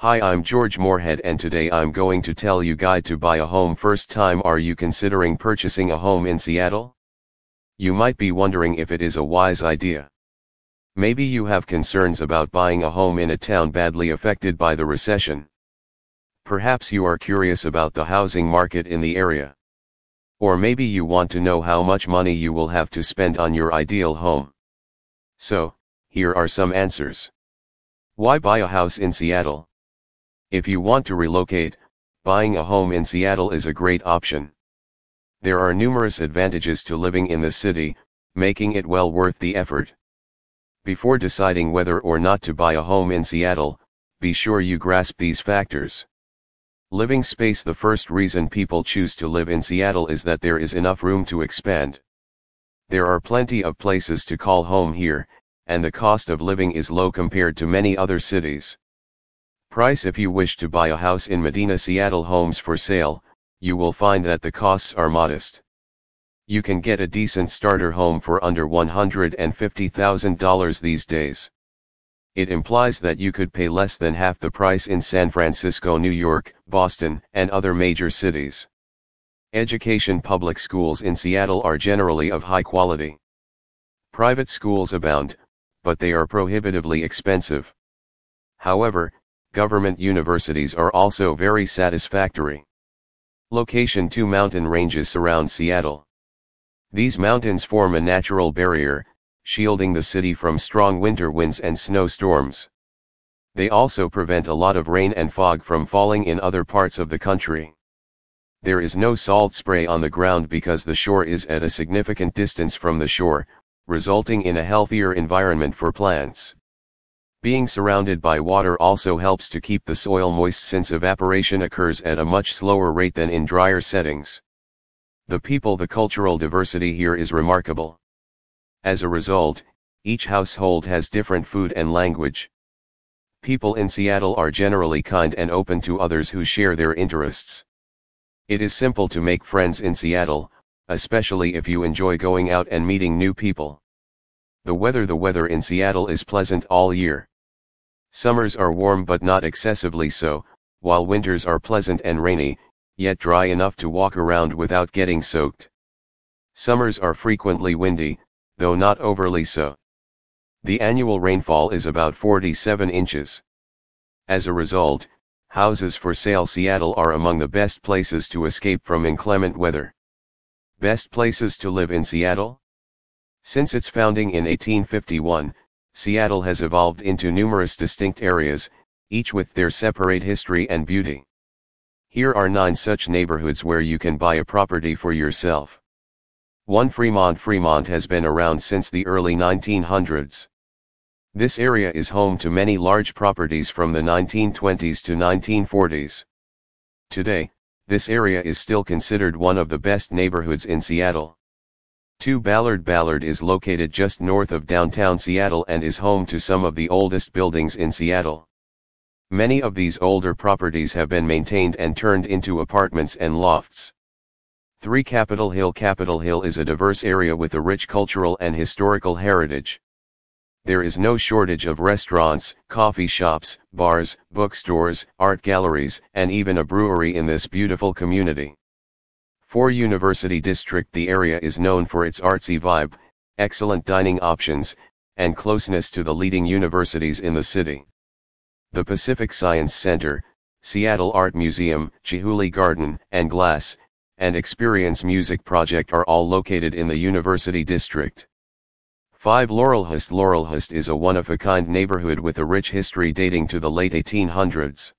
Hi I'm George Moorhead and today I'm going to tell you guide to buy a home first time are you considering purchasing a home in Seattle? You might be wondering if it is a wise idea. Maybe you have concerns about buying a home in a town badly affected by the recession. Perhaps you are curious about the housing market in the area. Or maybe you want to know how much money you will have to spend on your ideal home. So, here are some answers. Why buy a house in Seattle? If you want to relocate, buying a home in Seattle is a great option. There are numerous advantages to living in the city, making it well worth the effort. Before deciding whether or not to buy a home in Seattle, be sure you grasp these factors. Living space The first reason people choose to live in Seattle is that there is enough room to expand. There are plenty of places to call home here, and the cost of living is low compared to many other cities. Price If you wish to buy a house in Medina Seattle Homes for sale, you will find that the costs are modest. You can get a decent starter home for under $150,000 these days. It implies that you could pay less than half the price in San Francisco, New York, Boston, and other major cities. Education Public schools in Seattle are generally of high quality. Private schools abound, but they are prohibitively expensive. However, government universities are also very satisfactory. Location Two mountain ranges surround Seattle. These mountains form a natural barrier, shielding the city from strong winter winds and snowstorms. They also prevent a lot of rain and fog from falling in other parts of the country. There is no salt spray on the ground because the shore is at a significant distance from the shore, resulting in a healthier environment for plants. Being surrounded by water also helps to keep the soil moist since evaporation occurs at a much slower rate than in drier settings. The people the cultural diversity here is remarkable. As a result, each household has different food and language. People in Seattle are generally kind and open to others who share their interests. It is simple to make friends in Seattle, especially if you enjoy going out and meeting new people. The weather The weather in Seattle is pleasant all year. Summers are warm but not excessively so, while winters are pleasant and rainy, yet dry enough to walk around without getting soaked. Summers are frequently windy, though not overly so. The annual rainfall is about 47 inches. As a result, houses for sale Seattle are among the best places to escape from inclement weather. Best places to live in Seattle? Since its founding in 1851, Seattle has evolved into numerous distinct areas, each with their separate history and beauty. Here are nine such neighborhoods where you can buy a property for yourself. 1 Fremont Fremont has been around since the early 1900s. This area is home to many large properties from the 1920s to 1940s. Today, this area is still considered one of the best neighborhoods in Seattle. 2 Ballard Ballard is located just north of downtown Seattle and is home to some of the oldest buildings in Seattle. Many of these older properties have been maintained and turned into apartments and lofts. 3 Capitol Hill Capitol Hill is a diverse area with a rich cultural and historical heritage. There is no shortage of restaurants, coffee shops, bars, bookstores, art galleries, and even a brewery in this beautiful community. For University District the area is known for its artsy vibe, excellent dining options, and closeness to the leading universities in the city. The Pacific Science Center, Seattle Art Museum, Chihuly Garden, and Glass, and Experience Music Project are all located in the University District. 5 Laurelhurst Laurelhurst is a one-of-a-kind neighborhood with a rich history dating to the late 1800s.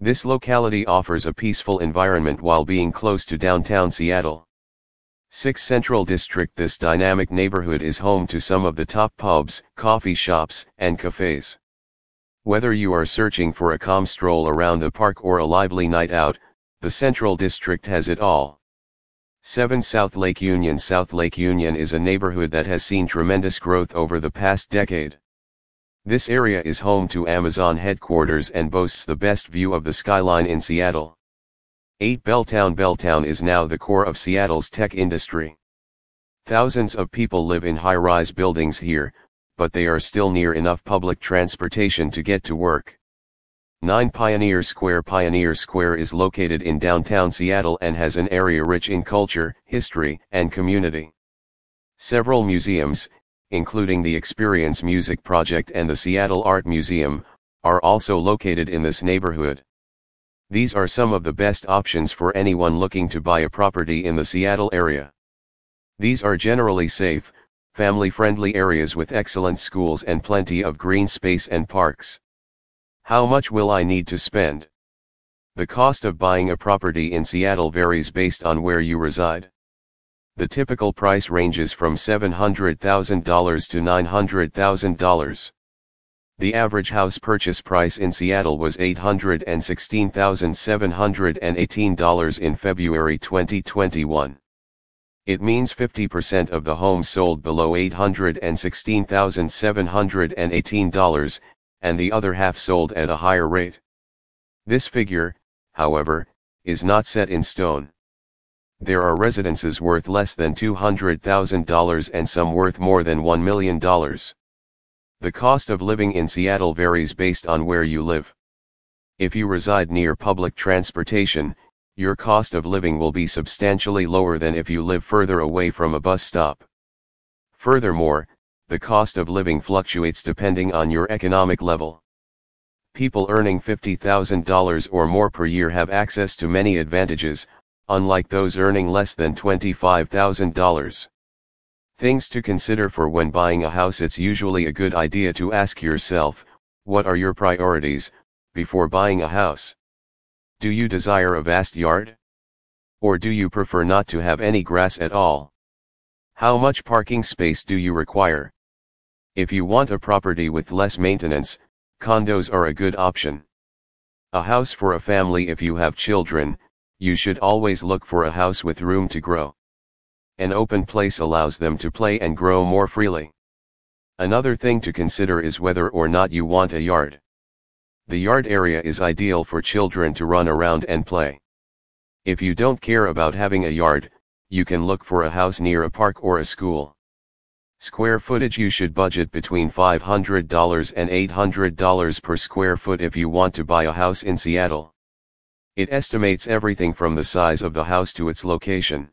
This locality offers a peaceful environment while being close to downtown Seattle. 6 Central District This dynamic neighborhood is home to some of the top pubs, coffee shops, and cafes. Whether you are searching for a calm stroll around the park or a lively night out, the Central District has it all. 7 South Lake Union South Lake Union is a neighborhood that has seen tremendous growth over the past decade. This area is home to Amazon headquarters and boasts the best view of the skyline in Seattle. 8 Belltown Belltown is now the core of Seattle's tech industry. Thousands of people live in high-rise buildings here, but they are still near enough public transportation to get to work. 9 Pioneer Square Pioneer Square is located in downtown Seattle and has an area rich in culture, history, and community. Several museums, including the Experience Music Project and the Seattle Art Museum, are also located in this neighborhood. These are some of the best options for anyone looking to buy a property in the Seattle area. These are generally safe, family-friendly areas with excellent schools and plenty of green space and parks. How much will I need to spend? The cost of buying a property in Seattle varies based on where you reside. The typical price ranges from $700,000 to $900,000. The average house purchase price in Seattle was $816,718 in February 2021. It means 50% of the homes sold below $816,718, and the other half sold at a higher rate. This figure, however, is not set in stone. There are residences worth less than $200,000 and some worth more than $1 million. The cost of living in Seattle varies based on where you live. If you reside near public transportation, your cost of living will be substantially lower than if you live further away from a bus stop. Furthermore, the cost of living fluctuates depending on your economic level. People earning $50,000 or more per year have access to many advantages, unlike those earning less than $25,000. Things to consider for when buying a house It's usually a good idea to ask yourself, what are your priorities, before buying a house? Do you desire a vast yard? Or do you prefer not to have any grass at all? How much parking space do you require? If you want a property with less maintenance, condos are a good option. A house for a family if you have children, you should always look for a house with room to grow. An open place allows them to play and grow more freely. Another thing to consider is whether or not you want a yard. The yard area is ideal for children to run around and play. If you don't care about having a yard, you can look for a house near a park or a school. Square footage You should budget between $500 and $800 per square foot if you want to buy a house in Seattle. It estimates everything from the size of the house to its location.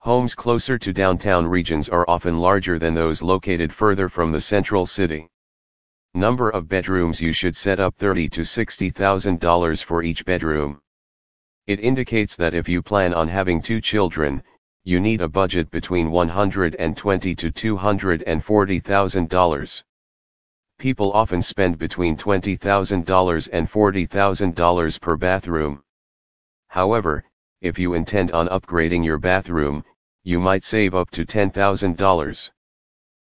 Homes closer to downtown regions are often larger than those located further from the central city. Number of bedrooms You should set up 30 to $60,000 for each bedroom. It indicates that if you plan on having two children, you need a budget between 120 to $240,000. People often spend between $20,000 and $40,000 per bathroom. However, if you intend on upgrading your bathroom, you might save up to $10,000.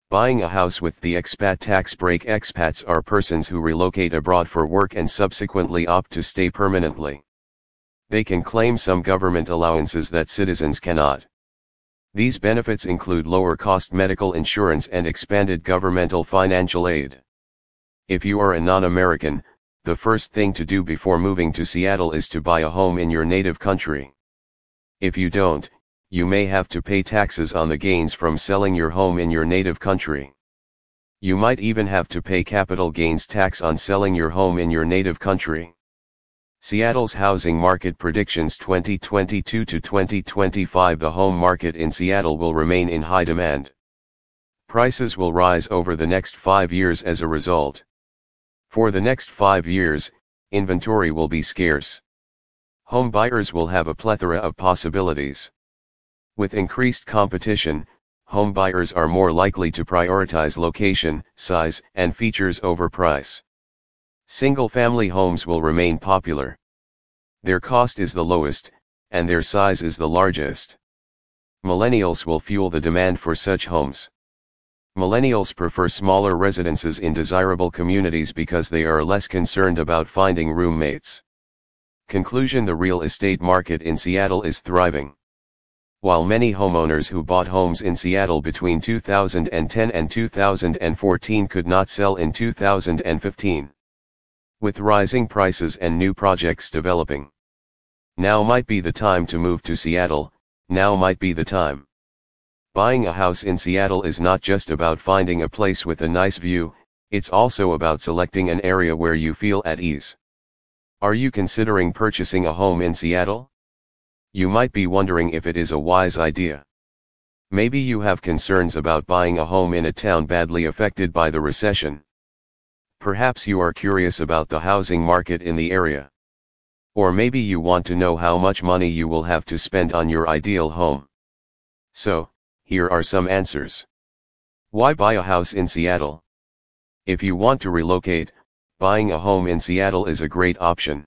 Buying a house with the expat tax break expats are persons who relocate abroad for work and subsequently opt to stay permanently. They can claim some government allowances that citizens cannot. These benefits include lower cost medical insurance and expanded governmental financial aid. If you are a non-American, the first thing to do before moving to Seattle is to buy a home in your native country. If you don't, you may have to pay taxes on the gains from selling your home in your native country. You might even have to pay capital gains tax on selling your home in your native country. Seattle's housing market predictions 2022 to 2025 The home market in Seattle will remain in high demand. Prices will rise over the next five years as a result. For the next five years, inventory will be scarce. Home buyers will have a plethora of possibilities. With increased competition, home buyers are more likely to prioritize location, size, and features over price. Single-family homes will remain popular. Their cost is the lowest, and their size is the largest. Millennials will fuel the demand for such homes. Millennials prefer smaller residences in desirable communities because they are less concerned about finding roommates. Conclusion The real estate market in Seattle is thriving. While many homeowners who bought homes in Seattle between 2010 and 2014 could not sell in 2015. With rising prices and new projects developing. Now might be the time to move to Seattle, now might be the time. Buying a house in Seattle is not just about finding a place with a nice view, it's also about selecting an area where you feel at ease. Are you considering purchasing a home in Seattle? You might be wondering if it is a wise idea. Maybe you have concerns about buying a home in a town badly affected by the recession. Perhaps you are curious about the housing market in the area. Or maybe you want to know how much money you will have to spend on your ideal home. So, here are some answers. Why buy a house in Seattle? If you want to relocate, buying a home in Seattle is a great option.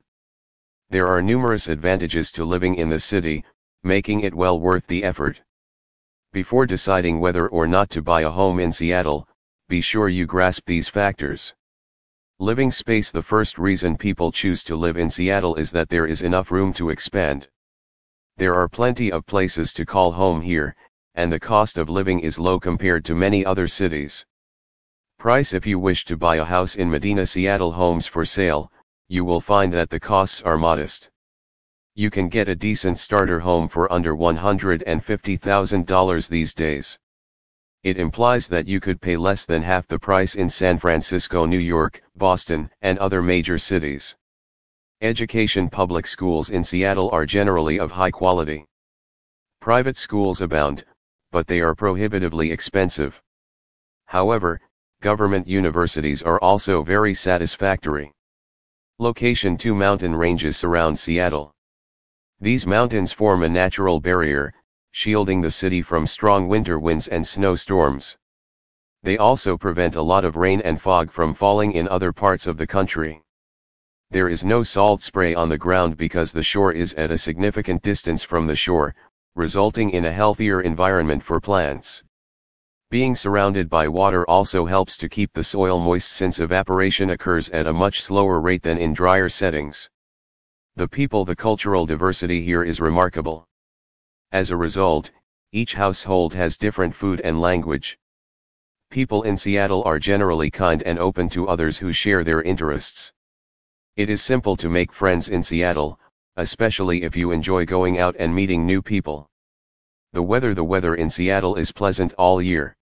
There are numerous advantages to living in the city, making it well worth the effort. Before deciding whether or not to buy a home in Seattle, be sure you grasp these factors. Living space The first reason people choose to live in Seattle is that there is enough room to expand. There are plenty of places to call home here, and the cost of living is low compared to many other cities. Price If you wish to buy a house in Medina Seattle Homes for sale, you will find that the costs are modest. You can get a decent starter home for under $150,000 these days. It implies that you could pay less than half the price in San Francisco, New York, Boston, and other major cities. Education Public schools in Seattle are generally of high quality. Private schools abound, but they are prohibitively expensive. However, government universities are also very satisfactory. Location Two mountain ranges surround Seattle. These mountains form a natural barrier, shielding the city from strong winter winds and snowstorms. They also prevent a lot of rain and fog from falling in other parts of the country. There is no salt spray on the ground because the shore is at a significant distance from the shore, resulting in a healthier environment for plants. Being surrounded by water also helps to keep the soil moist since evaporation occurs at a much slower rate than in drier settings. The people The cultural diversity here is remarkable. As a result, each household has different food and language. People in Seattle are generally kind and open to others who share their interests. It is simple to make friends in Seattle, especially if you enjoy going out and meeting new people. The weather The weather in Seattle is pleasant all year.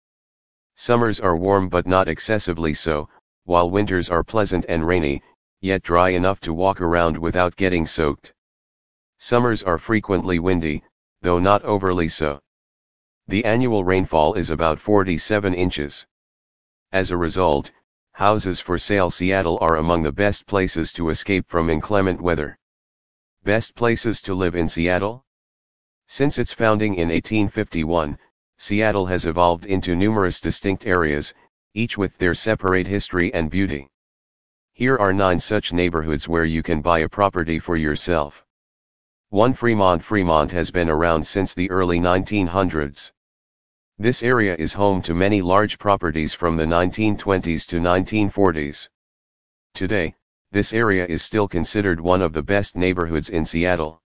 Summers are warm but not excessively so, while winters are pleasant and rainy, yet dry enough to walk around without getting soaked. Summers are frequently windy, though not overly so. The annual rainfall is about 47 inches. As a result, houses for sale Seattle are among the best places to escape from inclement weather. Best places to live in Seattle? Since its founding in 1851, Seattle has evolved into numerous distinct areas, each with their separate history and beauty. Here are nine such neighborhoods where you can buy a property for yourself. 1 Fremont Fremont has been around since the early 1900s. This area is home to many large properties from the 1920s to 1940s. Today, this area is still considered one of the best neighborhoods in Seattle.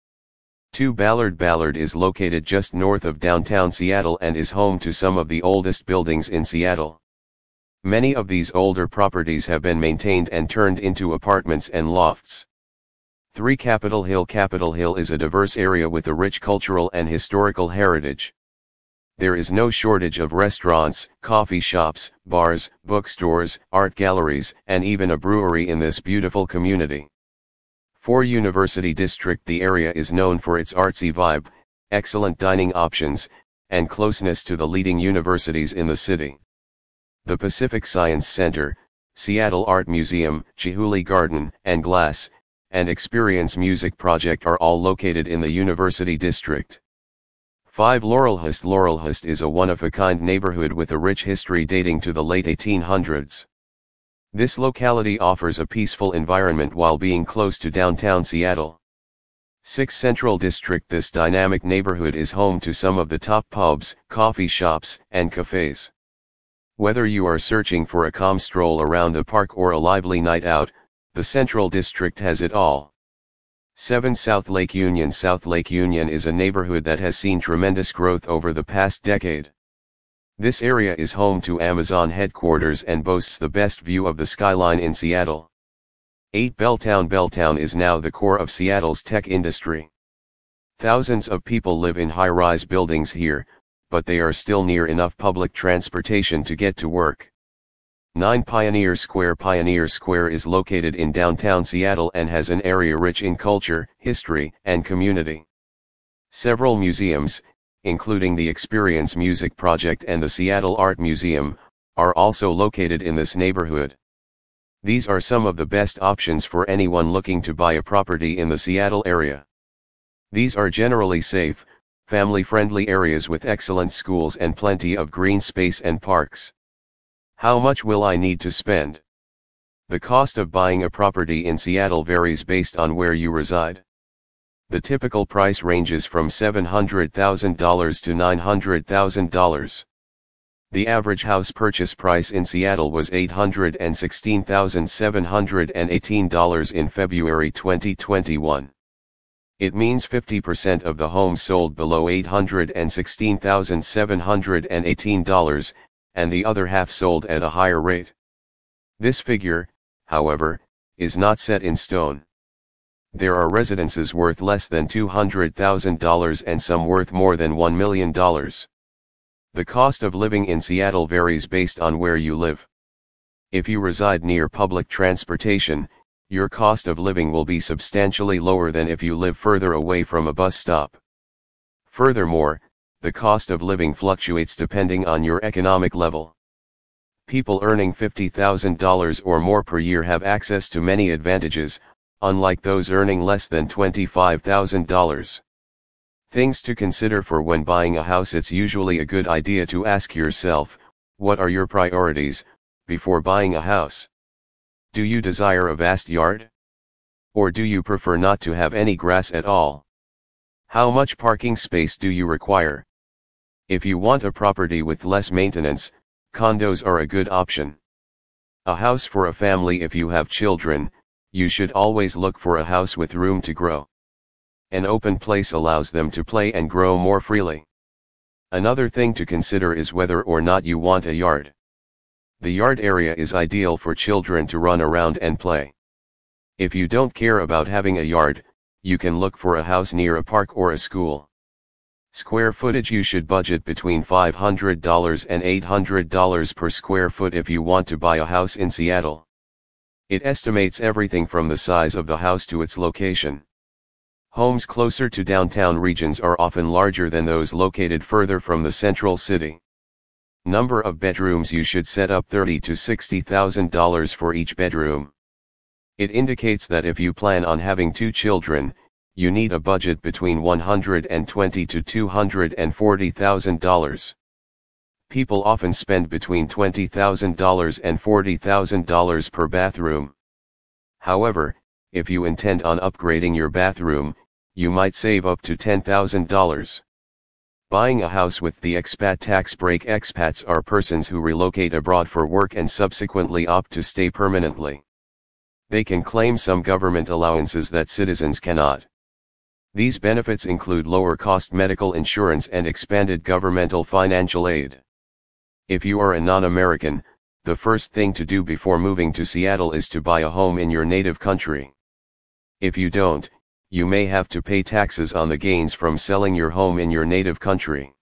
2 Ballard Ballard is located just north of downtown Seattle and is home to some of the oldest buildings in Seattle. Many of these older properties have been maintained and turned into apartments and lofts. 3 Capitol Hill Capitol Hill is a diverse area with a rich cultural and historical heritage. There is no shortage of restaurants, coffee shops, bars, bookstores, art galleries, and even a brewery in this beautiful community. For University District the area is known for its artsy vibe, excellent dining options, and closeness to the leading universities in the city. The Pacific Science Center, Seattle Art Museum, Chihuly Garden, and Glass, and Experience Music Project are all located in the University District. 5 Laurelhurst Laurelhurst is a one-of-a-kind neighborhood with a rich history dating to the late 1800s. This locality offers a peaceful environment while being close to downtown Seattle. 6 Central District This dynamic neighborhood is home to some of the top pubs, coffee shops, and cafes. Whether you are searching for a calm stroll around the park or a lively night out, the Central District has it all. 7 South Lake Union South Lake Union is a neighborhood that has seen tremendous growth over the past decade. This area is home to Amazon headquarters and boasts the best view of the skyline in Seattle. 8 Belltown Belltown is now the core of Seattle's tech industry. Thousands of people live in high-rise buildings here, but they are still near enough public transportation to get to work. 9 Pioneer Square Pioneer Square is located in downtown Seattle and has an area rich in culture, history, and community. Several museums, including the Experience Music Project and the Seattle Art Museum, are also located in this neighborhood. These are some of the best options for anyone looking to buy a property in the Seattle area. These are generally safe, family-friendly areas with excellent schools and plenty of green space and parks. How much will I need to spend? The cost of buying a property in Seattle varies based on where you reside. The typical price ranges from $700,000 to $900,000. The average house purchase price in Seattle was $816,718 in February 2021. It means 50% of the homes sold below $816,718, and the other half sold at a higher rate. This figure, however, is not set in stone. There are residences worth less than $200,000 and some worth more than $1 million. The cost of living in Seattle varies based on where you live. If you reside near public transportation, your cost of living will be substantially lower than if you live further away from a bus stop. Furthermore, the cost of living fluctuates depending on your economic level. People earning $50,000 or more per year have access to many advantages, unlike those earning less than $25,000. Things to consider for when buying a house It's usually a good idea to ask yourself, what are your priorities, before buying a house? Do you desire a vast yard? Or do you prefer not to have any grass at all? How much parking space do you require? If you want a property with less maintenance, condos are a good option. A house for a family if you have children, you should always look for a house with room to grow. An open place allows them to play and grow more freely. Another thing to consider is whether or not you want a yard. The yard area is ideal for children to run around and play. If you don't care about having a yard, you can look for a house near a park or a school. Square footage You should budget between $500 and $800 per square foot if you want to buy a house in Seattle. It estimates everything from the size of the house to its location. Homes closer to downtown regions are often larger than those located further from the central city. Number of bedrooms You should set up $30 to $60,000 for each bedroom. It indicates that if you plan on having two children, you need a budget between $120 to $240,000. People often spend between $20,000 and $40,000 per bathroom. However, if you intend on upgrading your bathroom, you might save up to $10,000. Buying a house with the expat tax break expats are persons who relocate abroad for work and subsequently opt to stay permanently. They can claim some government allowances that citizens cannot. These benefits include lower cost medical insurance and expanded governmental financial aid. If you are a non-American, the first thing to do before moving to Seattle is to buy a home in your native country. If you don't, you may have to pay taxes on the gains from selling your home in your native country.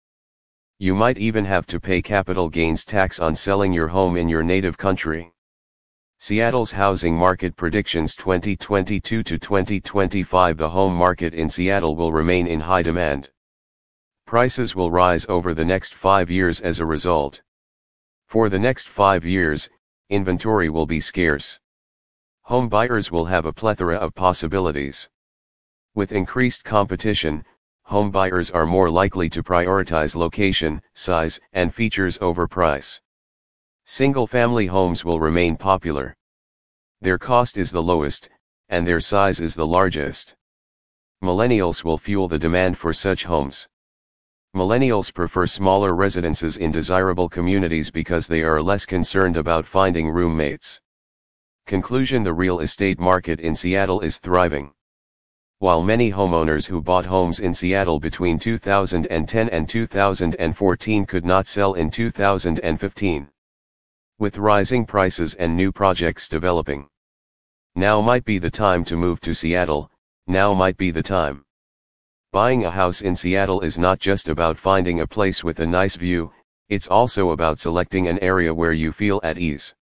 You might even have to pay capital gains tax on selling your home in your native country. Seattle's housing market predictions 2022 to 2025 The home market in Seattle will remain in high demand. Prices will rise over the next five years as a result. For the next five years, inventory will be scarce. Home buyers will have a plethora of possibilities. With increased competition, home buyers are more likely to prioritize location, size, and features over price. Single-family homes will remain popular. Their cost is the lowest, and their size is the largest. Millennials will fuel the demand for such homes. Millennials prefer smaller residences in desirable communities because they are less concerned about finding roommates. Conclusion The real estate market in Seattle is thriving. While many homeowners who bought homes in Seattle between 2010 and 2014 could not sell in 2015 with rising prices and new projects developing. Now might be the time to move to Seattle, now might be the time. Buying a house in Seattle is not just about finding a place with a nice view, it's also about selecting an area where you feel at ease.